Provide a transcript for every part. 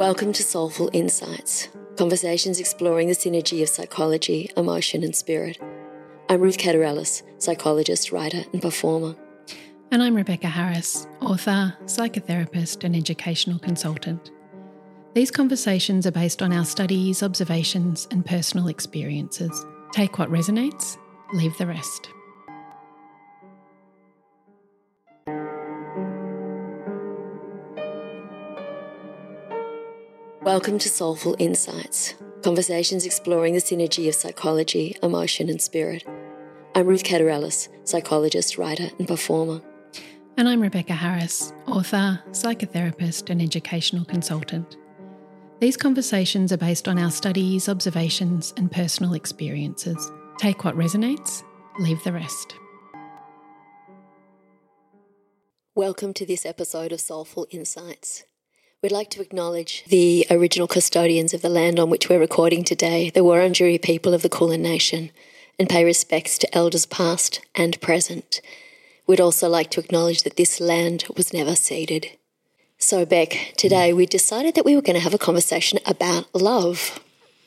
Welcome to Soulful Insights, conversations exploring the synergy of psychology, emotion, and spirit. I'm Ruth Katerellis, psychologist, writer, and performer. And I'm Rebecca Harris, author, psychotherapist, and educational consultant. These conversations are based on our studies, observations, and personal experiences. Take what resonates, leave the rest. Welcome to Soulful Insights, conversations exploring the synergy of psychology, emotion, and spirit. I'm Ruth Katerellis, psychologist, writer, and performer. And I'm Rebecca Harris, author, psychotherapist, and educational consultant. These conversations are based on our studies, observations, and personal experiences. Take what resonates, leave the rest. Welcome to this episode of Soulful Insights. We'd like to acknowledge the original custodians of the land on which we're recording today, the Wurundjeri people of the Kulin Nation, and pay respects to elders past and present. We'd also like to acknowledge that this land was never ceded. So, Beck, today we decided that we were going to have a conversation about love.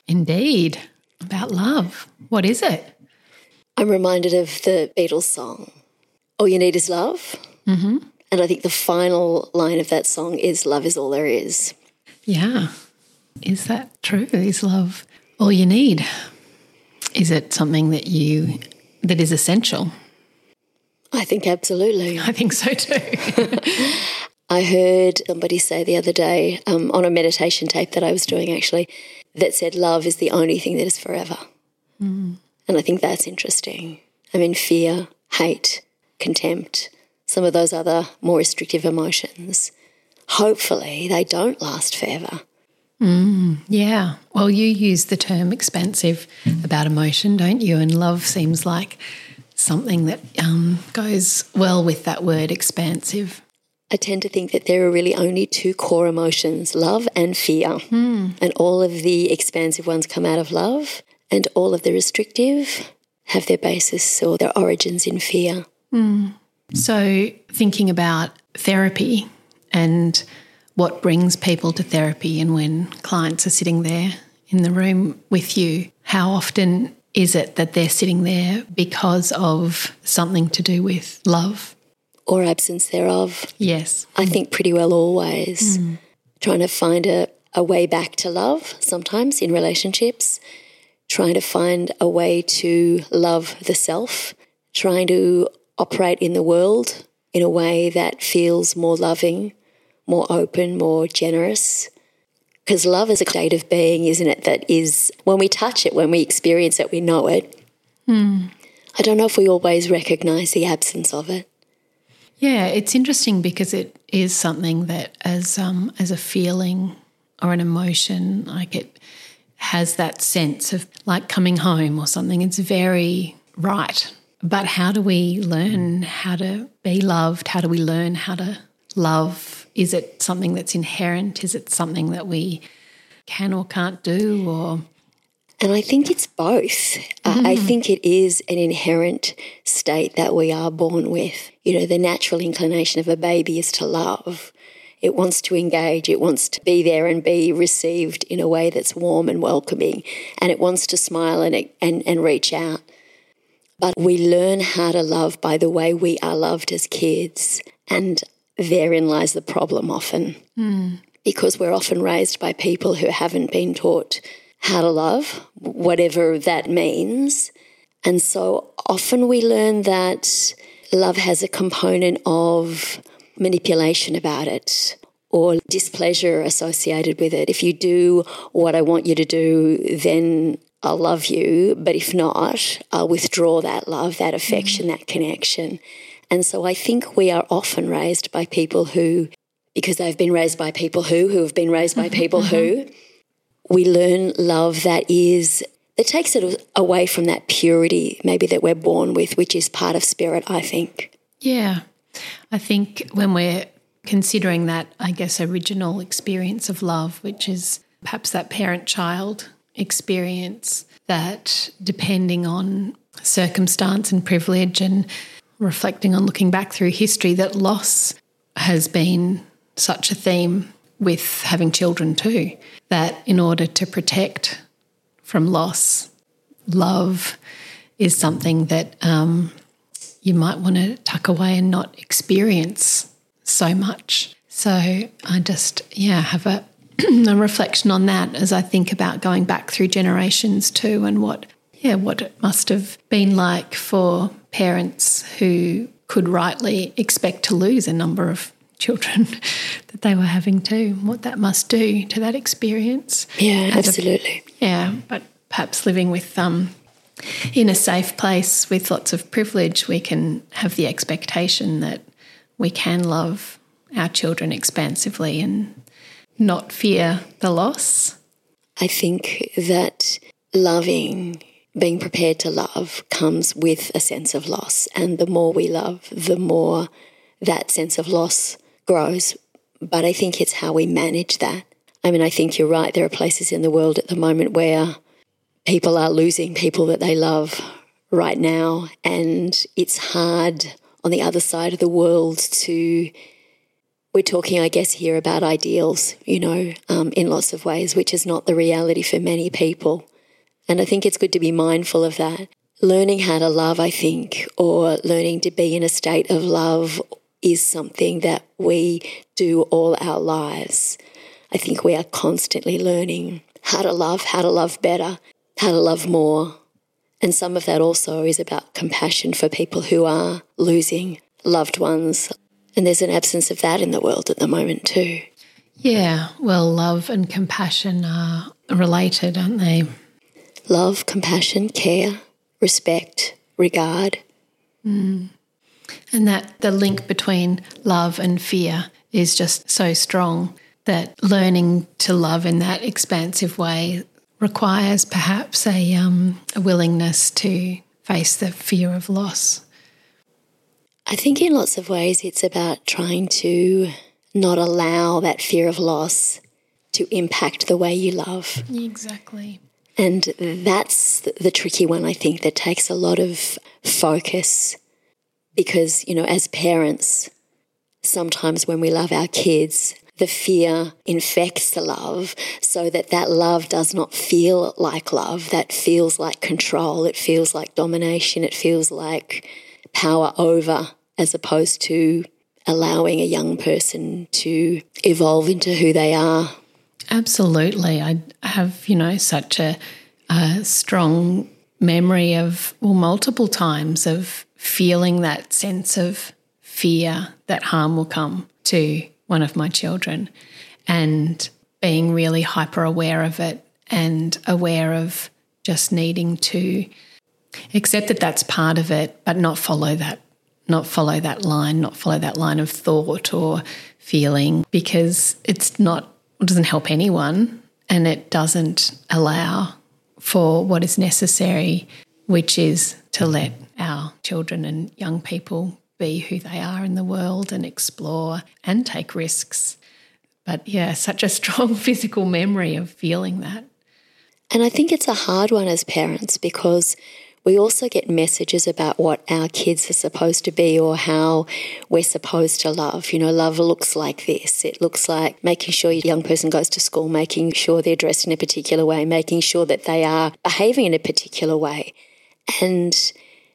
Indeed, about love. What is it? I'm reminded of the Beatles song, All You Need Is Love. Mm-hmm. And I think the final line of that song is Love is all there is. Yeah. Is that true? Is love all you need? Is it something that you that is essential? I think absolutely. I think so too. I heard somebody say the other day um, on a meditation tape that I was doing actually that said love is the only thing that is forever. Mm. And I think that's interesting. I mean, fear, hate, contempt, some of those other more restrictive emotions, hopefully they don't last forever. Mm, yeah. Well, you use the term expansive about emotion, don't you? And love seems like something that um, goes well with that word expansive. I tend to think that there are really only two core emotions love and fear. Mm. And all of the expansive ones come out of love, and all of the restrictive have their basis or their origins in fear. Mm. So, thinking about therapy and what brings people to therapy, and when clients are sitting there in the room with you, how often is it that they're sitting there because of something to do with love? Or absence thereof. Yes. I think pretty well always. Mm. Trying to find a, a way back to love sometimes in relationships, trying to find a way to love the self, trying to operate in the world in a way that feels more loving, more open, more generous. Because love is a state of being, isn't it? That is, when we touch it, when we experience it, we know it. Mm. I don't know if we always recognize the absence of it. Yeah, it's interesting because it is something that, as um, as a feeling or an emotion, like it has that sense of like coming home or something. It's very right but how do we learn how to be loved? How do we learn how to love? Is it something that's inherent? Is it something that we can or can't do? Or and I think it's both. Mm. I think it is an inherent state that we are born with. You know, the natural inclination of a baby is to love. It wants to engage, it wants to be there and be received in a way that's warm and welcoming, and it wants to smile and, and, and reach out. But we learn how to love by the way we are loved as kids. And therein lies the problem often. Mm. Because we're often raised by people who haven't been taught how to love, whatever that means. And so often we learn that love has a component of manipulation about it or displeasure associated with it. If you do what I want you to do, then I'll love you, but if not, I'll withdraw that love, that affection, mm-hmm. that connection. And so I think we are often raised by people who, because they've been raised by people who, who have been raised by mm-hmm. people who, we learn love that is, that takes it away from that purity maybe that we're born with, which is part of spirit, I think. Yeah. I think when we're considering that, I guess, original experience of love, which is perhaps that parent child experience that, depending on circumstance and privilege and reflecting on looking back through history, that loss has been such a theme with having children too. That in order to protect from loss, love is something that um, you might want to tuck away and not experience so much. So I just, yeah, have a, a reflection on that as I think about going back through generations too and what, yeah, what it must have been like for parents who could rightly expect to lose a number of children that they were having too, what that must do to that experience. Yeah, absolutely. A, yeah, but perhaps living with um, in a safe place with lots of privilege, we can have the expectation that we can love our children expansively and not fear the loss. I think that loving, being prepared to love, comes with a sense of loss. And the more we love, the more that sense of loss grows. But I think it's how we manage that. I mean, I think you're right. There are places in the world at the moment where people are losing people that they love right now. And it's hard on the other side of the world to. We're talking, I guess, here about ideals, you know, um, in lots of ways, which is not the reality for many people. And I think it's good to be mindful of that. Learning how to love, I think, or learning to be in a state of love is something that we do all our lives. I think we are constantly learning how to love, how to love better, how to love more. And some of that also is about compassion for people who are losing loved ones. And there's an absence of that in the world at the moment, too. Yeah, well, love and compassion are related, aren't they? Love, compassion, care, respect, regard. Mm. And that the link between love and fear is just so strong that learning to love in that expansive way requires perhaps a, um, a willingness to face the fear of loss. I think in lots of ways it's about trying to not allow that fear of loss to impact the way you love. Exactly. And that's the tricky one, I think, that takes a lot of focus because, you know, as parents, sometimes when we love our kids, the fear infects the love so that that love does not feel like love. That feels like control. It feels like domination. It feels like power over as opposed to allowing a young person to evolve into who they are. Absolutely. I have, you know, such a, a strong memory of, well, multiple times of feeling that sense of fear that harm will come to one of my children, and being really hyper aware of it and aware of just needing to accept that that's part of it, but not follow that, not follow that line, not follow that line of thought or feeling, because it's not, it doesn't help anyone and it doesn't allow for what is necessary, which is to let our children and young people be who they are in the world and explore and take risks. But yeah, such a strong physical memory of feeling that. And I think it's a hard one as parents because we also get messages about what our kids are supposed to be or how we're supposed to love. You know, love looks like this. It looks like making sure your young person goes to school, making sure they're dressed in a particular way, making sure that they are behaving in a particular way. And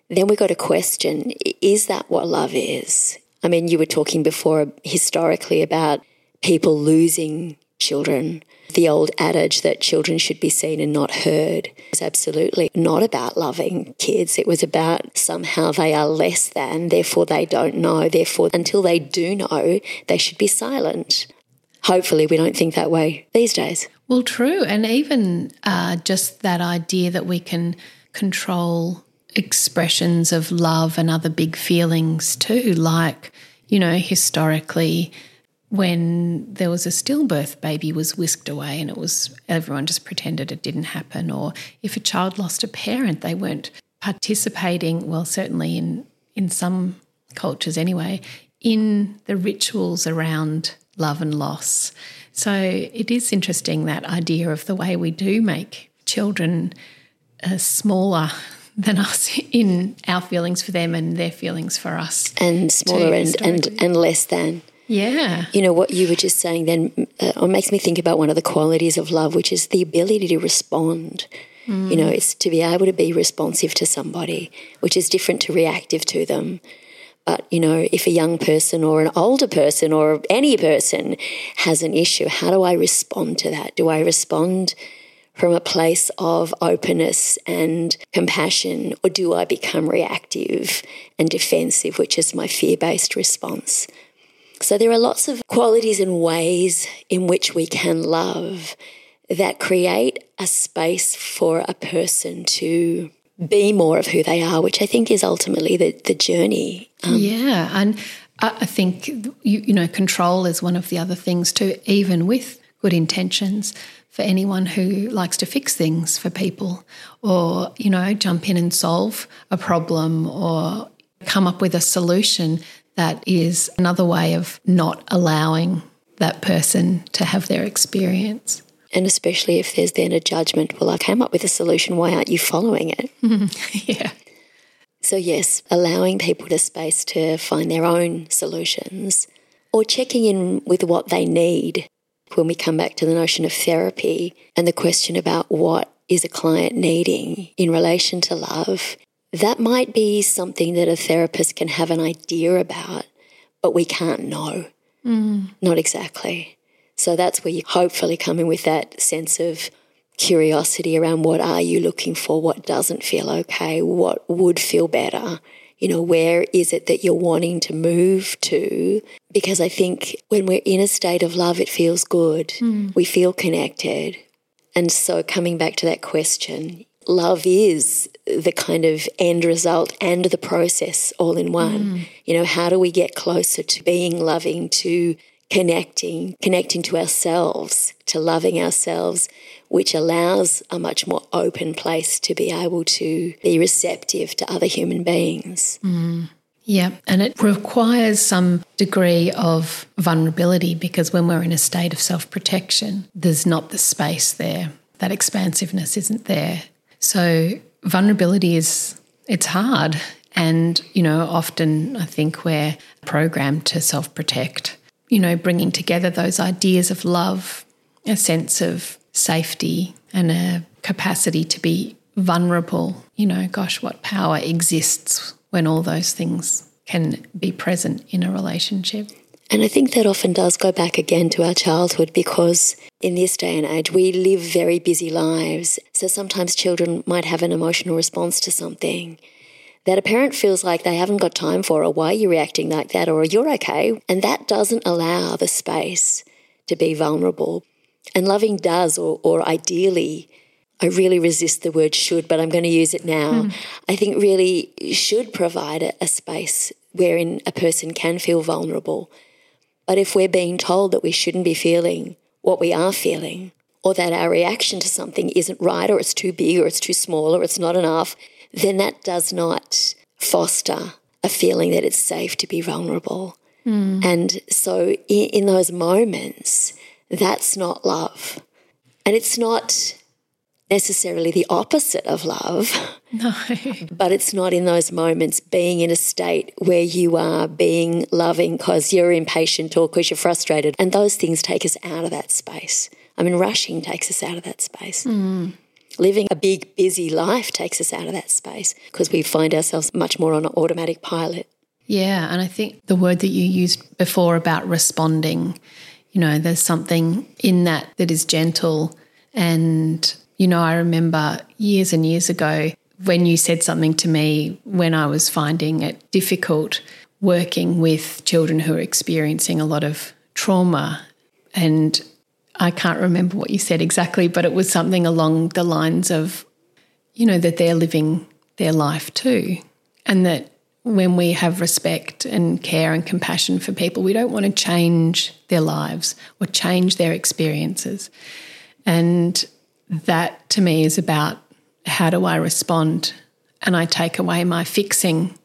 then we got a question is that what love is? I mean, you were talking before uh, historically about people losing children. The old adage that children should be seen and not heard was absolutely not about loving kids. It was about somehow they are less than, therefore they don't know. Therefore, until they do know, they should be silent. Hopefully, we don't think that way these days. Well, true. And even uh, just that idea that we can control expressions of love and other big feelings too, like, you know, historically when there was a stillbirth, baby was whisked away and it was everyone just pretended it didn't happen. Or if a child lost a parent, they weren't participating, well, certainly in, in some cultures anyway, in the rituals around love and loss. So it is interesting that idea of the way we do make children uh, smaller than us in our feelings for them and their feelings for us. And smaller and, and, and less than. Yeah. You know, what you were just saying then uh, makes me think about one of the qualities of love, which is the ability to respond. Mm. You know, it's to be able to be responsive to somebody, which is different to reactive to them. But, you know, if a young person or an older person or any person has an issue, how do I respond to that? Do I respond from a place of openness and compassion, or do I become reactive and defensive, which is my fear based response? So there are lots of qualities and ways in which we can love that create a space for a person to be more of who they are, which I think is ultimately the, the journey. Um, yeah. And I think, you, you know, control is one of the other things too, even with good intentions for anyone who likes to fix things for people or, you know, jump in and solve a problem or come up with a solution that is another way of not allowing that person to have their experience. And especially if there's then a judgment, well, I came up with a solution, why aren't you following it? yeah. So, yes, allowing people the space to find their own solutions or checking in with what they need when we come back to the notion of therapy and the question about what is a client needing in relation to love, that might be something that a therapist can have an idea about, but we can't know. Mm. Not exactly. So that's where you hopefully come in with that sense of curiosity around what are you looking for, what doesn't feel okay, what would feel better, you know, where is it that you're wanting to move to? Because I think when we're in a state of love, it feels good. Mm. We feel connected. And so coming back to that question, love is the kind of end result and the process all in one. Mm. You know, how do we get closer to being loving, to connecting, connecting to ourselves, to loving ourselves, which allows a much more open place to be able to be receptive to other human beings. Mm. Yeah, and it requires some degree of vulnerability because when we're in a state of self protection, there's not the space there. That expansiveness isn't there. So, vulnerability is, it's hard. And, you know, often I think we're programmed to self protect you know, bringing together those ideas of love, a sense of safety, and a capacity to be vulnerable. You know, gosh, what power exists when all those things can be present in a relationship. And I think that often does go back again to our childhood because in this day and age, we live very busy lives. So sometimes children might have an emotional response to something that a parent feels like they haven't got time for, or why you're you reacting like that, or you're okay. And that doesn't allow the space to be vulnerable. And loving does, or, or ideally, I really resist the word should, but I'm going to use it now. Mm. I think really should provide a, a space wherein a person can feel vulnerable. But if we're being told that we shouldn't be feeling what we are feeling, or that our reaction to something isn't right, or it's too big, or it's too small, or it's not enough, then that does not foster a feeling that it's safe to be vulnerable. Mm. And so, in, in those moments, that's not love. And it's not necessarily the opposite of love. No. but it's not in those moments being in a state where you are being loving because you're impatient or because you're frustrated. And those things take us out of that space. I mean, rushing takes us out of that space. Mm living a big, busy life takes us out of that space because we find ourselves much more on an automatic pilot. Yeah. And I think the word that you used before about responding, you know, there's something in that that is gentle. And, you know, I remember years and years ago when you said something to me when I was finding it difficult working with children who are experiencing a lot of trauma. And I can't remember what you said exactly, but it was something along the lines of, you know, that they're living their life too. And that when we have respect and care and compassion for people, we don't want to change their lives or change their experiences. And that to me is about how do I respond? And I take away my fixing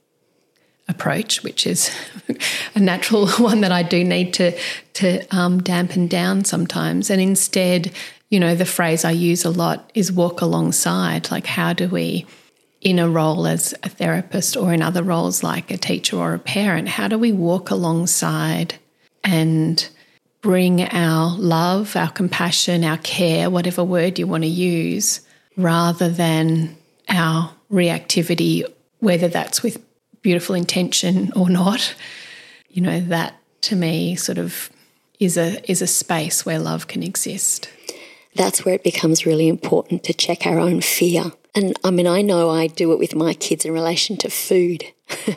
approach, which is a natural one that I do need to to um, dampen down sometimes. And instead, you know, the phrase I use a lot is walk alongside. Like, how do we, in a role as a therapist or in other roles like a teacher or a parent, how do we walk alongside and bring our love, our compassion, our care, whatever word you want to use, rather than our reactivity, whether that's with beautiful intention or not. You know, that to me sort of is a is a space where love can exist. That's where it becomes really important to check our own fear. And I mean, I know I do it with my kids in relation to food.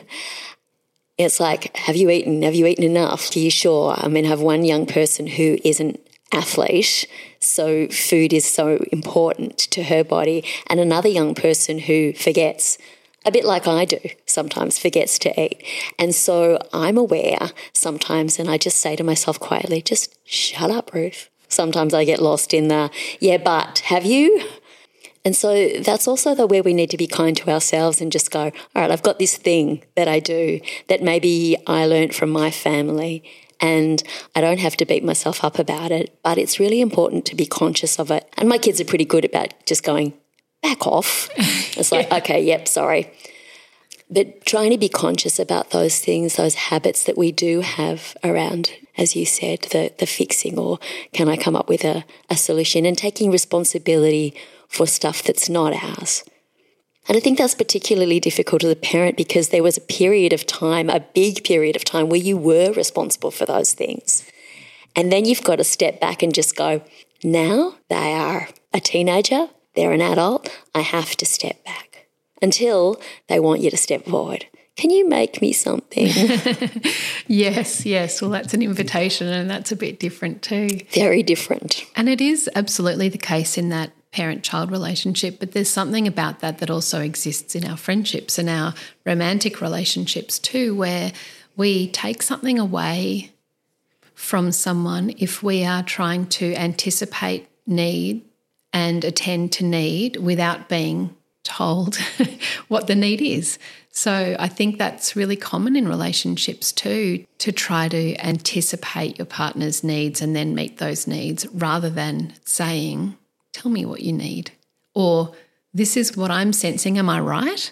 it's like, have you eaten? Have you eaten enough? Are you sure? I mean, I have one young person who is an athlete, so food is so important to her body, and another young person who forgets a bit like I do sometimes, forgets to eat. And so I'm aware sometimes, and I just say to myself quietly, just shut up, Ruth. Sometimes I get lost in the, yeah, but have you? And so that's also the where we need to be kind to ourselves and just go, all right, I've got this thing that I do that maybe I learned from my family and I don't have to beat myself up about it, but it's really important to be conscious of it. And my kids are pretty good about just going, back off. It's like, okay, yep, sorry. But trying to be conscious about those things, those habits that we do have around, as you said, the, the fixing or can I come up with a, a solution and taking responsibility for stuff that's not ours. And I think that's particularly difficult as a parent because there was a period of time, a big period of time, where you were responsible for those things. And then you've got to step back and just go, now they are a teenager, they're an adult, I have to step back until they want you to step forward. Can you make me something? yes, yes. Well, that's an invitation, and that's a bit different too. Very different. And it is absolutely the case in that parent child relationship, but there's something about that that also exists in our friendships and our romantic relationships too, where we take something away from someone if we are trying to anticipate need and attend to need without being told what the need is. So I think that's really common in relationships too, to try to anticipate your partner's needs and then meet those needs rather than saying, Tell me what you need. Or this is what I'm sensing. Am I right?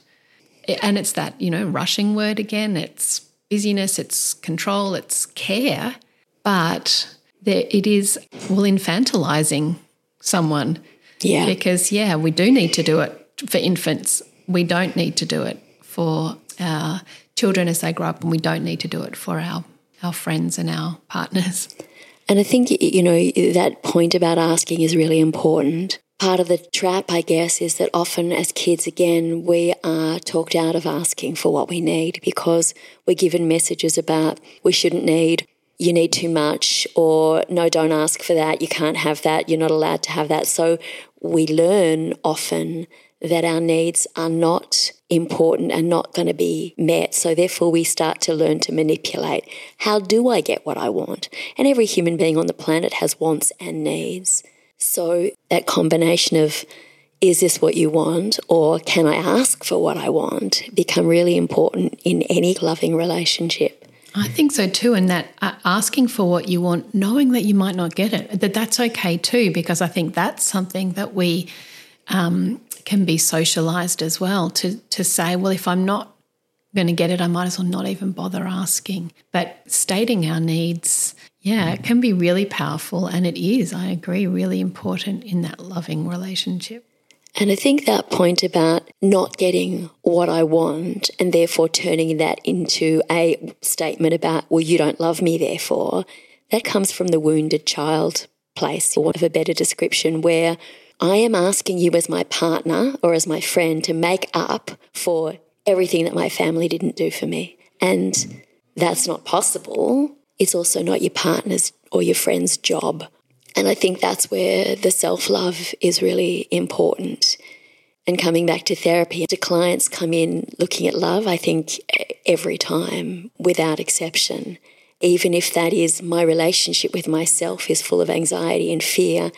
And it's that, you know, rushing word again. It's busyness, it's control, it's care. But there, it is, well, infantilizing someone. Yeah. Because, yeah, we do need to do it for infants. We don't need to do it for our children as they grow up, and we don't need to do it for our, our friends and our partners. And I think, you know, that point about asking is really important. Part of the trap, I guess, is that often as kids, again, we are talked out of asking for what we need because we're given messages about we shouldn't need you need too much, or no, don't ask for that, you can't have that, you're not allowed to have that. So we learn often that our needs are not important and not going to be met. So therefore, we start to learn to manipulate. How do I get what I want? And every human being on the planet has wants and needs. So that combination of is this what you want or can I ask for what I want become really important in any loving relationship. I think so too, and that uh, asking for what you want, knowing that you might not get it, that that's okay too, because I think that's something that we um, can be socialized as well to to say, well, if I'm not going to get it, I might as well not even bother asking. But stating our needs, yeah, it can be really powerful, and it is. I agree, really important in that loving relationship. And I think that point about not getting what I want and therefore turning that into a statement about, well, you don't love me, therefore, that comes from the wounded child place, or of a better description, where I am asking you as my partner or as my friend to make up for everything that my family didn't do for me. And that's not possible. It's also not your partner's or your friend's job and I think that's where the self love is really important. And coming back to therapy, the clients come in looking at love, I think every time without exception. Even if that is my relationship with myself is full of anxiety and fear,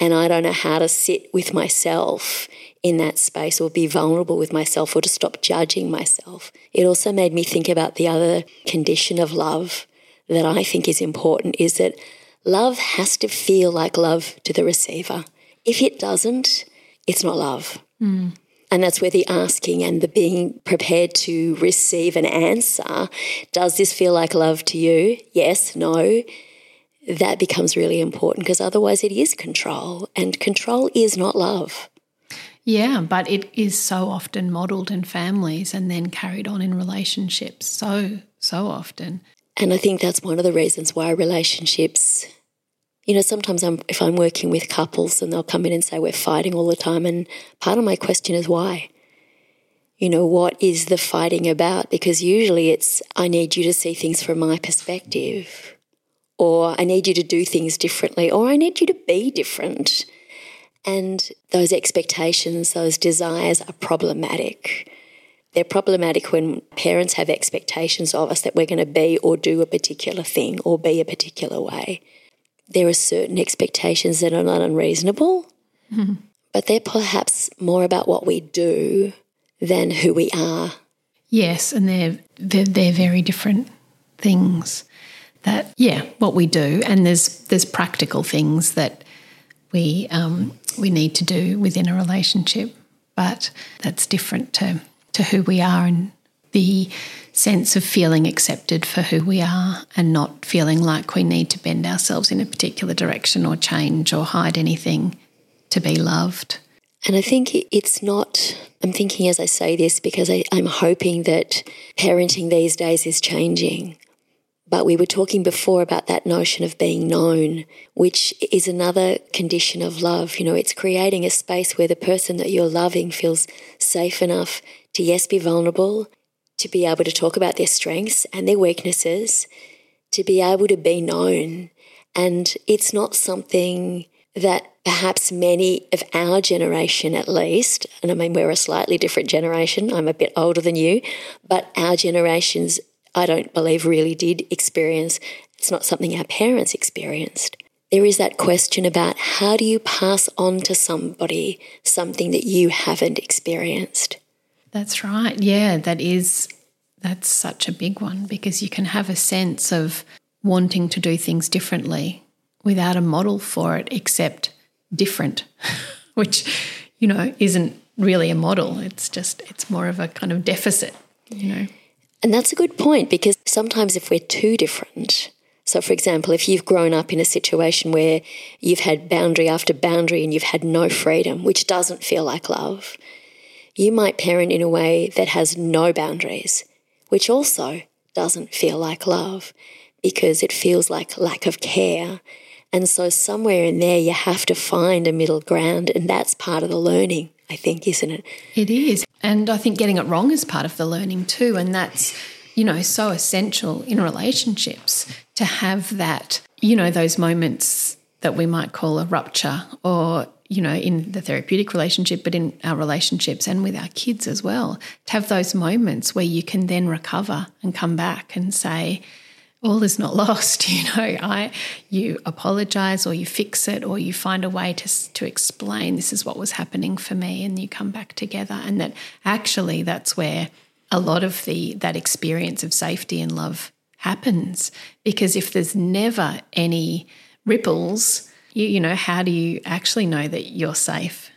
and I don't know how to sit with myself in that space or be vulnerable with myself or to stop judging myself. It also made me think about the other condition of love that I think is important is that love has to feel like love to the receiver. If it doesn't, it's not love. Mm. And that's where the asking and the being prepared to receive an answer does this feel like love to you? Yes, no. That becomes really important because otherwise it is control, and control is not love. Yeah, but it is so often modeled in families and then carried on in relationships so, so often. And I think that's one of the reasons why relationships, you know, sometimes I'm, if I'm working with couples and they'll come in and say, we're fighting all the time. And part of my question is why? You know, what is the fighting about? Because usually it's, I need you to see things from my perspective, or I need you to do things differently, or I need you to be different. And those expectations, those desires are problematic. They're problematic when parents have expectations of us that we're going to be or do a particular thing or be a particular way. There are certain expectations that are not unreasonable, mm-hmm. but they're perhaps more about what we do than who we are. Yes, and they're, they're, they're very different things. That yeah, what we do, and there's there's practical things that we um, we need to do within a relationship, but that's different to, to who we are and the sense of feeling accepted for who we are and not feeling like we need to bend ourselves in a particular direction or change or hide anything to be loved. And I think it's not, I'm thinking as I say this because I, am hoping that parenting these days is changing. But we were talking before about that notion of being known, which is another condition of love. You know, it's creating a space where the person that you're loving feels safe enough to, yes, be vulnerable, to be able to talk about their strengths and their weaknesses, to be able to be known. And it's not something that perhaps many of our generation, at least, and I mean, we're a slightly different generation, I'm a bit older than you, but our generations I don't believe really did experience. It's not something our parents experienced. There is that question about how do you pass on to somebody something that you haven't experienced? That's right. Yeah, that is that's such a big one because you can have a sense of wanting to do things differently without a model for it except different, which you know isn't really a model. It's just it's more of a kind of deficit, you know. And that's a good point because sometimes if we're too different, so for example, if you've grown up in a situation where you've had boundary after boundary and you've had no freedom, which doesn't feel like love, you might parent in a way that has no boundaries, which also doesn't feel like love because it feels like lack of care. And so somewhere in there, you have to find a middle ground, and that's part of the learning. I think, isn't it? It is. And I think getting it wrong is part of the learning too. And that's, you know, so essential in relationships to have that, you know, those moments that we might call a rupture or, you know, in the therapeutic relationship, but in our relationships and with our kids as well, to have those moments where you can then recover and come back and say, all is not lost you know. I you apologize or you fix it or you find a way to to explain this is what was happening for me and you come back together. And that actually that's where a lot of the that experience of safety and love happens. Because if there's never any ripples you, you know how do you actually know that you're safe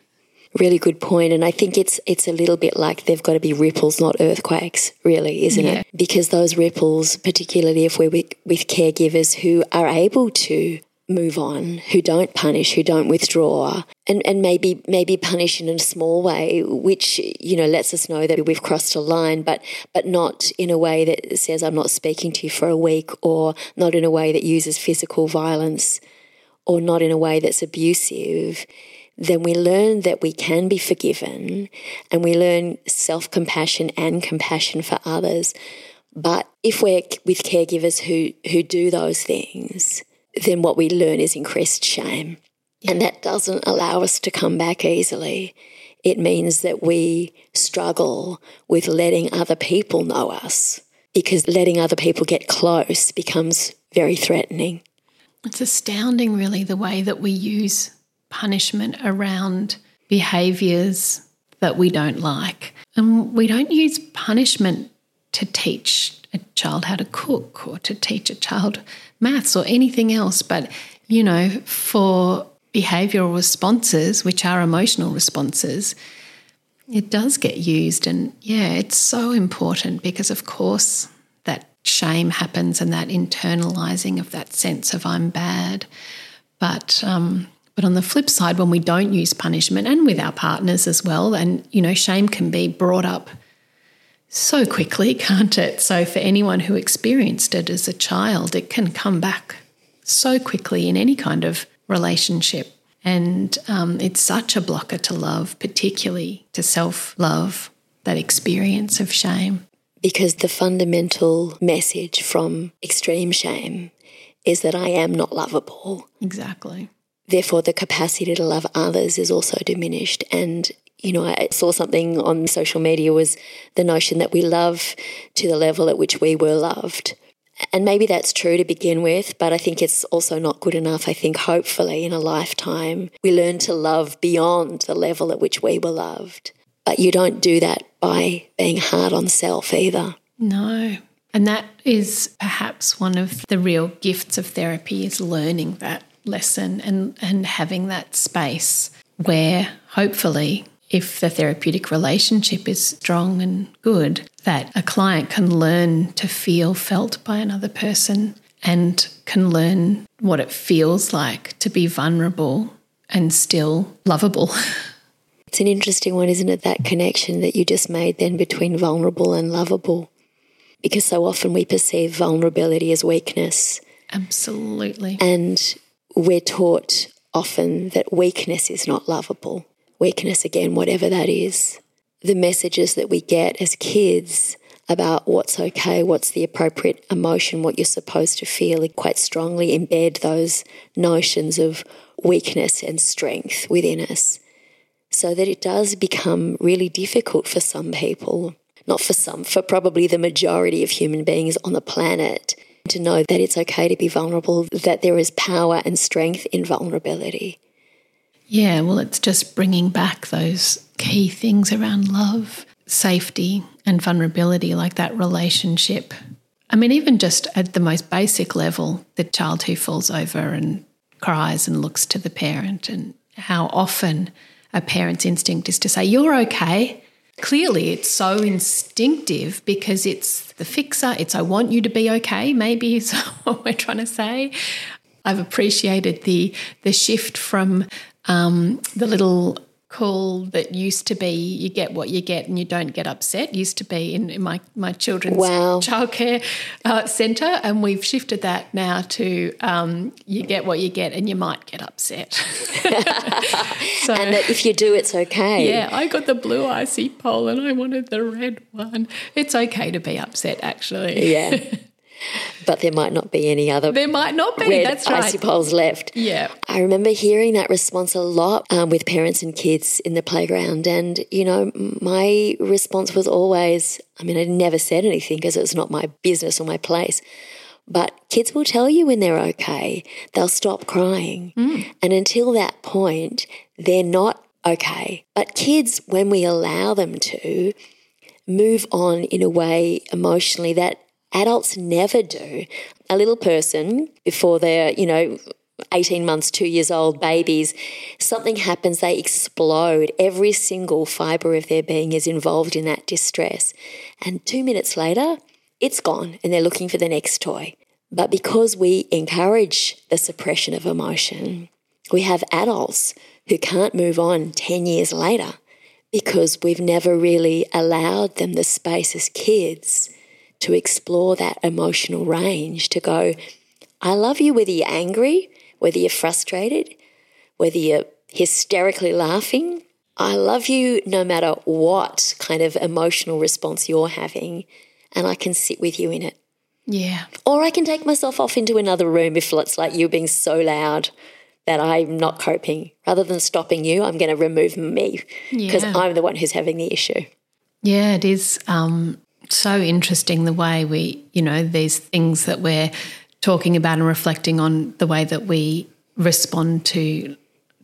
really good point and i think it's it's a little bit like they've got to be ripples not earthquakes really isn't yeah. it because those ripples particularly if we're with, with caregivers who are able to move on who don't punish who don't withdraw and and maybe maybe punish in a small way which you know lets us know that we've crossed a line but but not in a way that says i'm not speaking to you for a week or not in a way that uses physical violence or not in a way that's abusive then we learn that we can be forgiven and we learn self compassion and compassion for others. But if we're with caregivers who, who do those things, then what we learn is increased shame. Yeah. And that doesn't allow us to come back easily. It means that we struggle with letting other people know us because letting other people get close becomes very threatening. It's astounding, really, the way that we use punishment around behaviors that we don't like. And we don't use punishment to teach a child how to cook or to teach a child maths or anything else. But, you know, for behavioral responses, which are emotional responses, It does get used. And yeah, it's so important because, of course, that shame happens and that internalizing of that sense of I'm bad. But, um, but on the flip side, when we don't use punishment and with our partners as well, and you know, shame can be brought up so quickly, can't it? So, for anyone who experienced it as a child, it can come back so quickly in any kind of relationship. And um, it's such a blocker to love, particularly to self love, that experience of shame. Because the fundamental message from extreme shame is that I am not lovable. Exactly. Therefore, the capacity to love others is also diminished. And you know, I saw something on social media was the notion that we love to the level at which we were loved. And maybe that's true to begin with, but I think it's also not good enough. I think hopefully in a lifetime, we learn to love beyond the level at which we were loved. But you don't do that by being hard on self either. No. And that is perhaps one of the real gifts of therapy is learning that lesson and, and having that space where hopefully if the therapeutic relationship is strong and good, that a client can learn to feel felt by another person and can learn what it feels like to be vulnerable and still lovable. It's an interesting one, isn't it? That connection that you just made then between vulnerable and lovable. Because so often we perceive vulnerability as weakness. Absolutely. And we're taught often that weakness is not lovable weakness again, whatever that is. The messages that we get as kids about what's okay, what's the appropriate emotion, what you're supposed to feel, quite strongly embed those notions of weakness and strength within us. So that it does become really difficult for some people, not for some, for probably the majority of human beings on the planet, to know that it's okay to be vulnerable, that there is power and strength in vulnerability. Yeah, well, it's just bringing back those key things around love, safety, and vulnerability, like that relationship. I mean, even just at the most basic level, the child who falls over and cries and looks to the parent, and how often a parent's instinct is to say, You're okay. Clearly, it's so instinctive because it's the fixer, it's I want you to be okay, maybe is what we're trying to say. I've appreciated the the shift from um, the little call that used to be you get what you get and you don't get upset used to be in, in my, my children's wow. childcare uh, centre and we've shifted that now to um, you get what you get and you might get upset. So, and that if you do it's okay. Yeah I got the blue icy pole and I wanted the red one. It's okay to be upset actually. Yeah but there might not be any other. There might not be. That's right. Icy poles left. Yeah. I remember hearing that response a lot um, with parents and kids in the playground, and you know, my response was always, I mean, I never said anything because it's not my business or my place. But kids will tell you when they're okay. They'll stop crying. Mm. And until that point, they're not okay. But kids, when we allow them to, move on in a way emotionally that Adults never do. A little person, before they're, you know, 18 months, two years old babies, something happens, they explode. Every single fiber of their being is involved in that distress. And two minutes later, it's gone and they're looking for the next toy. But because we encourage the suppression of emotion, we have adults who can't move on 10 years later because we've never really allowed them the space as kids to explore that emotional range, to go, I love you whether you're angry, whether you're frustrated, whether you're hysterically laughing. I love you no matter what kind of emotional response you're having, and I can sit with you in it. Yeah. Or I can take myself off into another room if it's like you being so loud that I'm not coping. Rather than stopping you, I'm going to remove me because yeah. I'm the one who's having the issue. Yeah, it is. Um, so interesting the way we, you know, these things that we're talking about and reflecting on the way that we respond to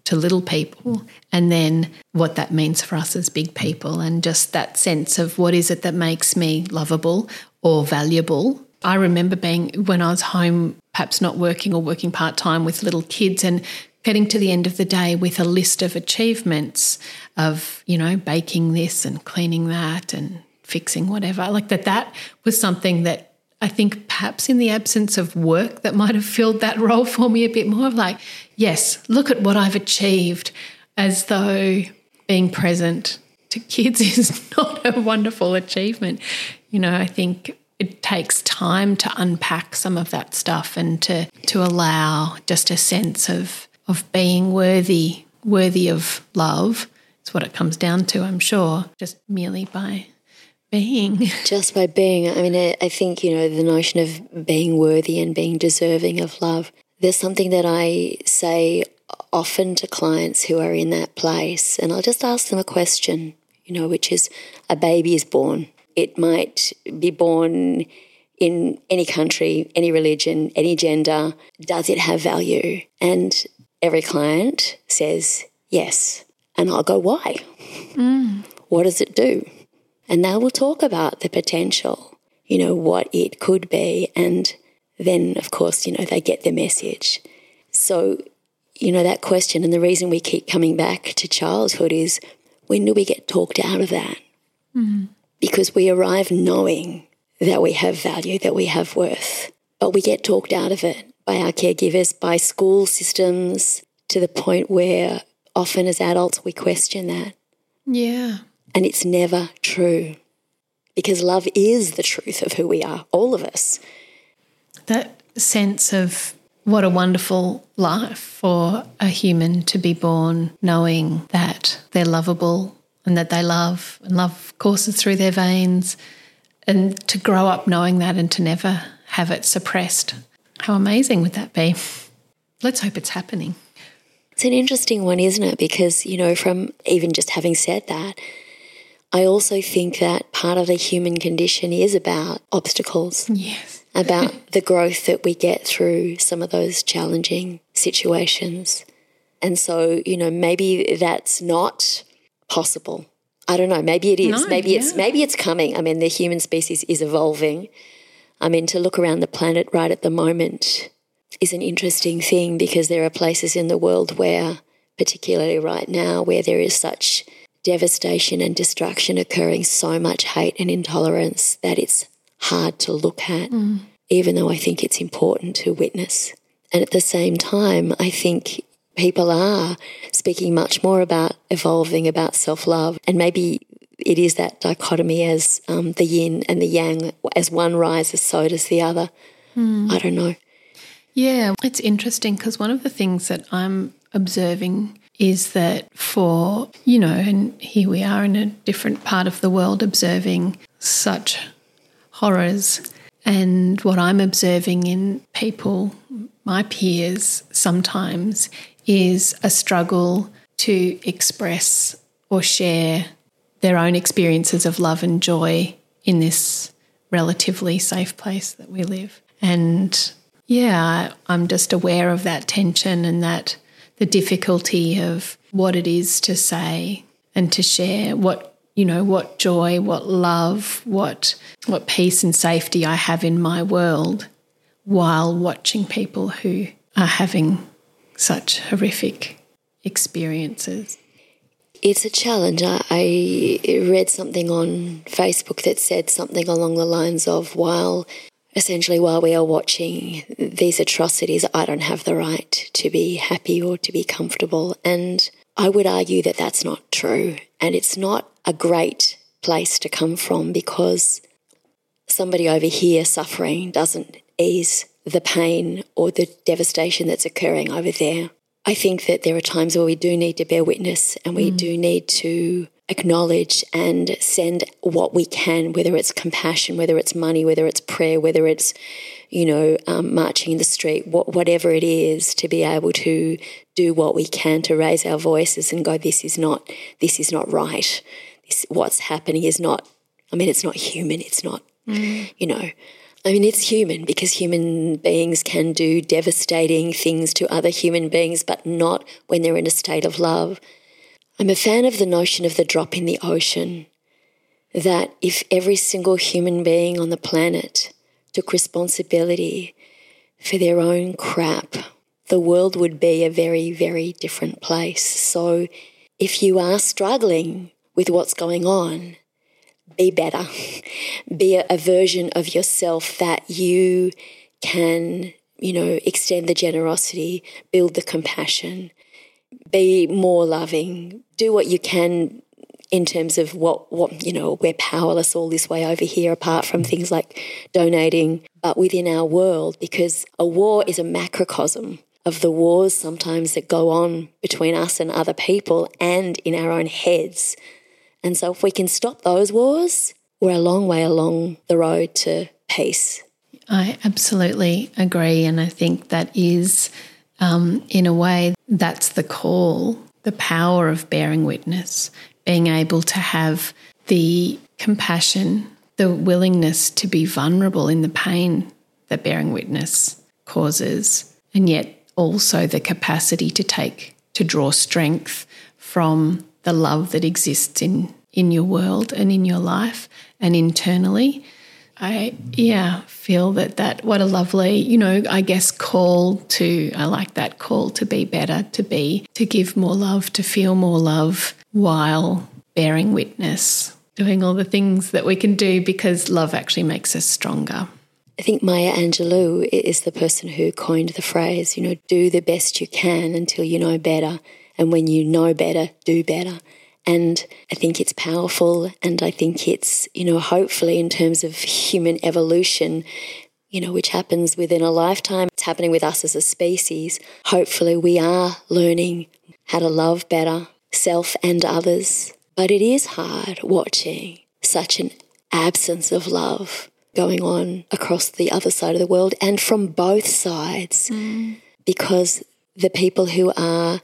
to little people and then what that means for us as big people and just that sense of what is it that makes me lovable or valuable. I remember being when I was home perhaps not working or working part time with little kids and getting to the end of the day with a list of achievements of, you know, baking this and cleaning that and fixing whatever. Like that, that was something that I think perhaps in the absence of work that might have filled that role for me a bit more of like, yes, look at what I've achieved, as though being present to kids is not a wonderful achievement. You know, I think it takes time to unpack some of that stuff and to to allow just a sense of of being worthy worthy of love. It's what it comes down to, I'm sure, just merely by being. Just by being. I mean, I, I think, you know, the notion of being worthy and being deserving of love. There's something that I say often to clients who are in that place, and I'll just ask them a question, you know, which is a baby is born. It might be born in any country, any religion, any gender. Does it have value? And every client says yes. And I'll go, why? Mm. What does it do? And they will talk about the potential, you know, what it could be. And then, of course, you know, they get the message. So, you know, that question and the reason we keep coming back to childhood is when do we get talked out of that? Mm because we arrive knowing that we have value, that we have worth, but we get talked out of it by our caregivers, by school systems, to the point where often as adults we question that. Yeah. And it's never true because love is the truth of who we are, all of us. That sense of what a wonderful life for a human to be born knowing that they're lovable and that they love, and love courses through their veins, and to grow up knowing that and to never have it suppressed. How amazing would that be? Let's hope it's happening. It's an interesting one, isn't it? Because, you know, from even just having said that, I also think that part of the human condition is about obstacles. Yes. about the growth that we get through some of those challenging situations. And so, you know, maybe that's not possible. I don't know. Maybe it is. No, maybe yeah. it's maybe it's coming. I mean, the human species is evolving. I mean, to look around the planet right at the moment is an interesting thing because there are places in the world where, particularly right now, where there is such devastation and destruction occurring, so much hate and intolerance that it's hard to look at, mm. even though I think it's important to witness. And at the same time, I think people are speaking much more about evolving, about self love. And maybe it is that dichotomy as um, the yin and the yang, as one rises, so does the other. Mm. I don't know. Yeah, it's interesting because one of the things that I'm observing is that for, you know, and here we are in a different part of the world observing such horrors. And what I'm observing in people, my peers, sometimes is a struggle to express or share their own experiences of love and joy in this relatively safe place that we live. And yeah, I'm just aware of that tension and that the difficulty of what it is to say and to share what you know what joy what love what what peace and safety I have in my world while watching people who are having such horrific experiences? It's a challenge. I, read something on Facebook that said something along the lines of while essentially while we are watching these atrocities, I don't have the right to be happy or to be comfortable. And I would argue that that's not true. And it's not a great place to come from because somebody over here suffering doesn't ease the pain or the devastation that's occurring over there. I think that there are times where we do need to bear witness and we mm. do need to acknowledge and send what we can, whether it's compassion, whether it's money, whether it's prayer, whether it's, you know, um, marching in the street, whatever it is, to be able to do what we can to raise our voices and go, this is not, this is not right. This, what's happening is not, I mean, it's not human. It's not, mm. you know, I mean, it's human because human beings can do devastating things to other human beings, but not when they're in a state of love. I'm a fan of the notion of the drop in the ocean that if every single human being on the planet took responsibility for their own crap, the world would be a very, very different place. So if you are struggling with what's going on, be better. be a, a version of yourself that you can, you know, extend the generosity, build the compassion, be more loving, do what you can in terms of what, what, you know, we're powerless all this way over here, apart from things like donating, but within our world, because a war is a macrocosm of the wars sometimes that go on between us and other people and in our own heads. And so, if we can stop those wars, we're a long way along the road to peace. I absolutely agree. And I think that is, um, in a way, that's the call, the power of bearing witness being able to have the compassion, the willingness to be vulnerable in the pain that bearing witness causes, and yet also the capacity to take, to draw strength from the love that exists in, in your world and in your life and internally. I, yeah, feel that that, what a lovely, you know, I guess call to, I like that call to be better, to be, to give more love, to feel more love, while bearing witness, doing all the things that we can do because love actually makes us stronger. I think Maya Angelou is the person who coined the phrase, you know, do the best you can until you know better. And when you know better, do better. And I think it's powerful. And I think it's, you know, hopefully in terms of human evolution, you know, which happens within a lifetime, it's happening with us as a species. Hopefully we are learning how to love better, self and others. But it is hard watching such an absence of love going on across the other side of the world and from both sides mm. because the people who are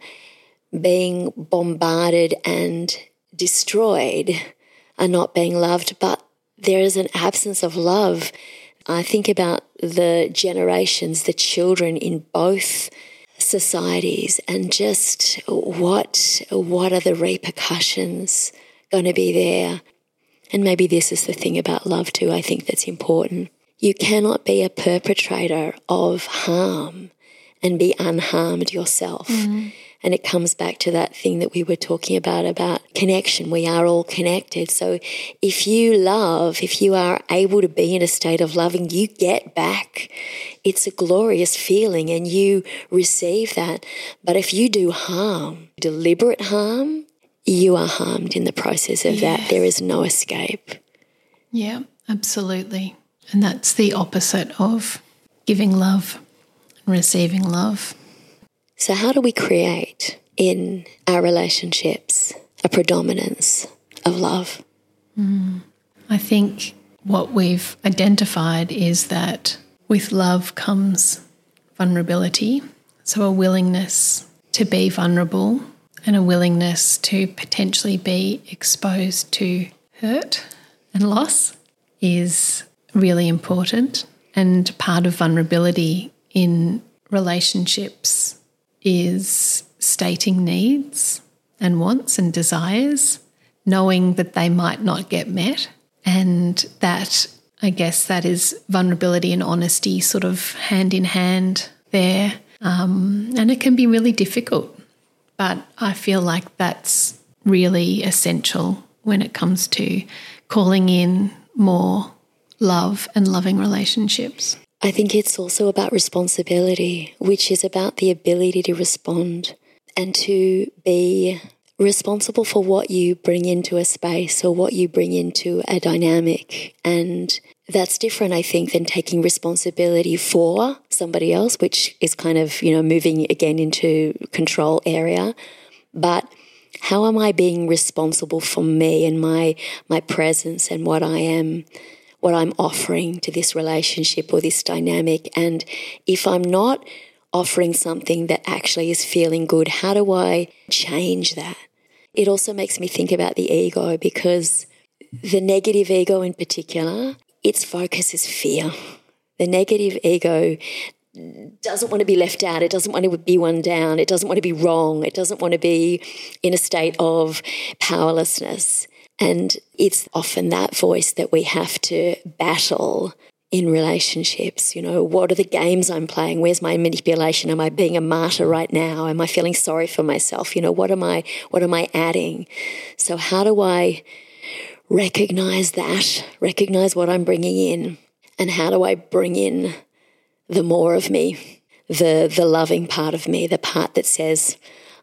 being bombarded and destroyed are not being loved, but there is an absence of love. I think about the generations, the children in both societies and just what what are the repercussions going to be there and maybe this is the thing about love too i think that's important you cannot be a perpetrator of harm and be unharmed yourself mm-hmm. And it comes back to that thing that we were talking about, about connection. We are all connected. So if you love, if you are able to be in a state of loving, you get back. It's a glorious feeling and you receive that. But if you do harm, deliberate harm, you are harmed in the process of yes. that. There is no escape. Yeah, absolutely. And that's the opposite of giving love and receiving love. So, how do we create in our relationships a predominance of love? Mm. I think what we've identified is that with love comes vulnerability. So, a willingness to be vulnerable and a willingness to potentially be exposed to hurt and loss is really important. And part of vulnerability in relationships is stating needs and wants and desires, knowing that they might not get met. And that, I guess, that is vulnerability and honesty sort of hand in hand there. Um, and it can be really difficult. But I feel like that's really essential when it comes to calling in more love and loving relationships. I think it's also about responsibility, which is about the ability to respond and to be responsible for what you bring into a space or what you bring into a dynamic. And that's different, I think, than taking responsibility for somebody else, which is kind of, you know, moving again into control area. But how am I being responsible for me and my my presence and what I am what I'm offering to this relationship or this dynamic. And if I'm not offering something that actually is feeling good, how do I change that? It also makes me think about the ego because the negative ego in particular, its focus is fear. The negative ego doesn't want to be left out. It doesn't want to be one down. It doesn't want to be wrong. It doesn't want to be in a state of powerlessness. And it's often that voice that we have to battle in relationships? You know, what are the games I'm playing? Where's my manipulation? Am I being a martyr right now? Am I feeling sorry for myself? You know, what am I what am I adding? So how do I recognize that? Recognize what I'm bringing in and how do I bring in the more of me, the the loving part of me, the part that says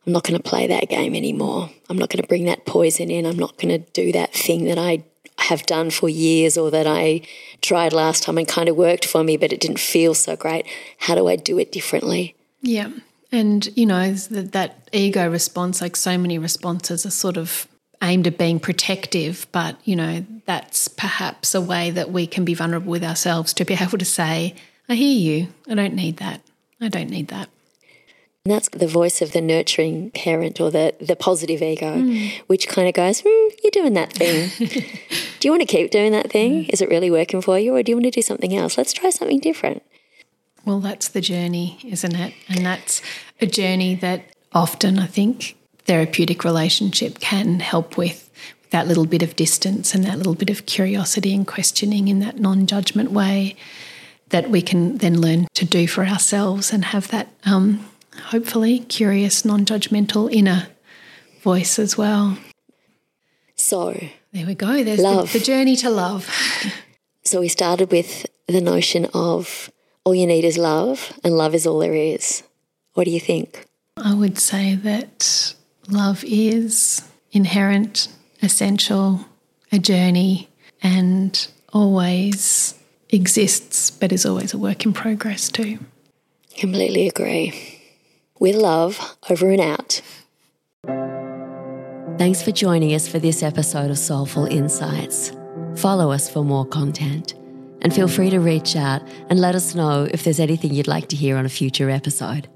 I'm not going to play that game anymore. I'm not going to bring that poison in. I'm not going to do that thing that I have done for years or that I tried last time and kind of worked for me, but it didn't feel so great. How do I do it differently? Yeah. And, you know, that, ego response, like so many responses, are sort of aimed at being protective, but, you know, that's perhaps a way that we can be vulnerable with ourselves to be able to say, I hear you. I don't need that. I don't need that. And that's the voice of the nurturing parent or the, the positive ego, mm. which kind of goes, mm, You're doing that thing. do you want to keep doing that thing? Mm. Is it really working for you? Or do you want to do something else? Let's try something different. Well, that's the journey, isn't it? And that's a journey that often I think therapeutic relationship can help with that little bit of distance and that little bit of curiosity and questioning in that non judgment way that we can then learn to do for ourselves and have that um, hopefully curious, non judgmental inner voice as well. So, there we go. There's love. The, the journey to love. so, we started with the notion of all you need is love, and love is all there is. What do you think? I would say that love is inherent, essential, a journey, and always exists, but is always a work in progress too. Completely agree with love, over and out. Thanks for joining us for this episode of Soulful Insights. Follow us for more content and feel free to reach out and let us know if there's anything you'd like to hear on a future episode.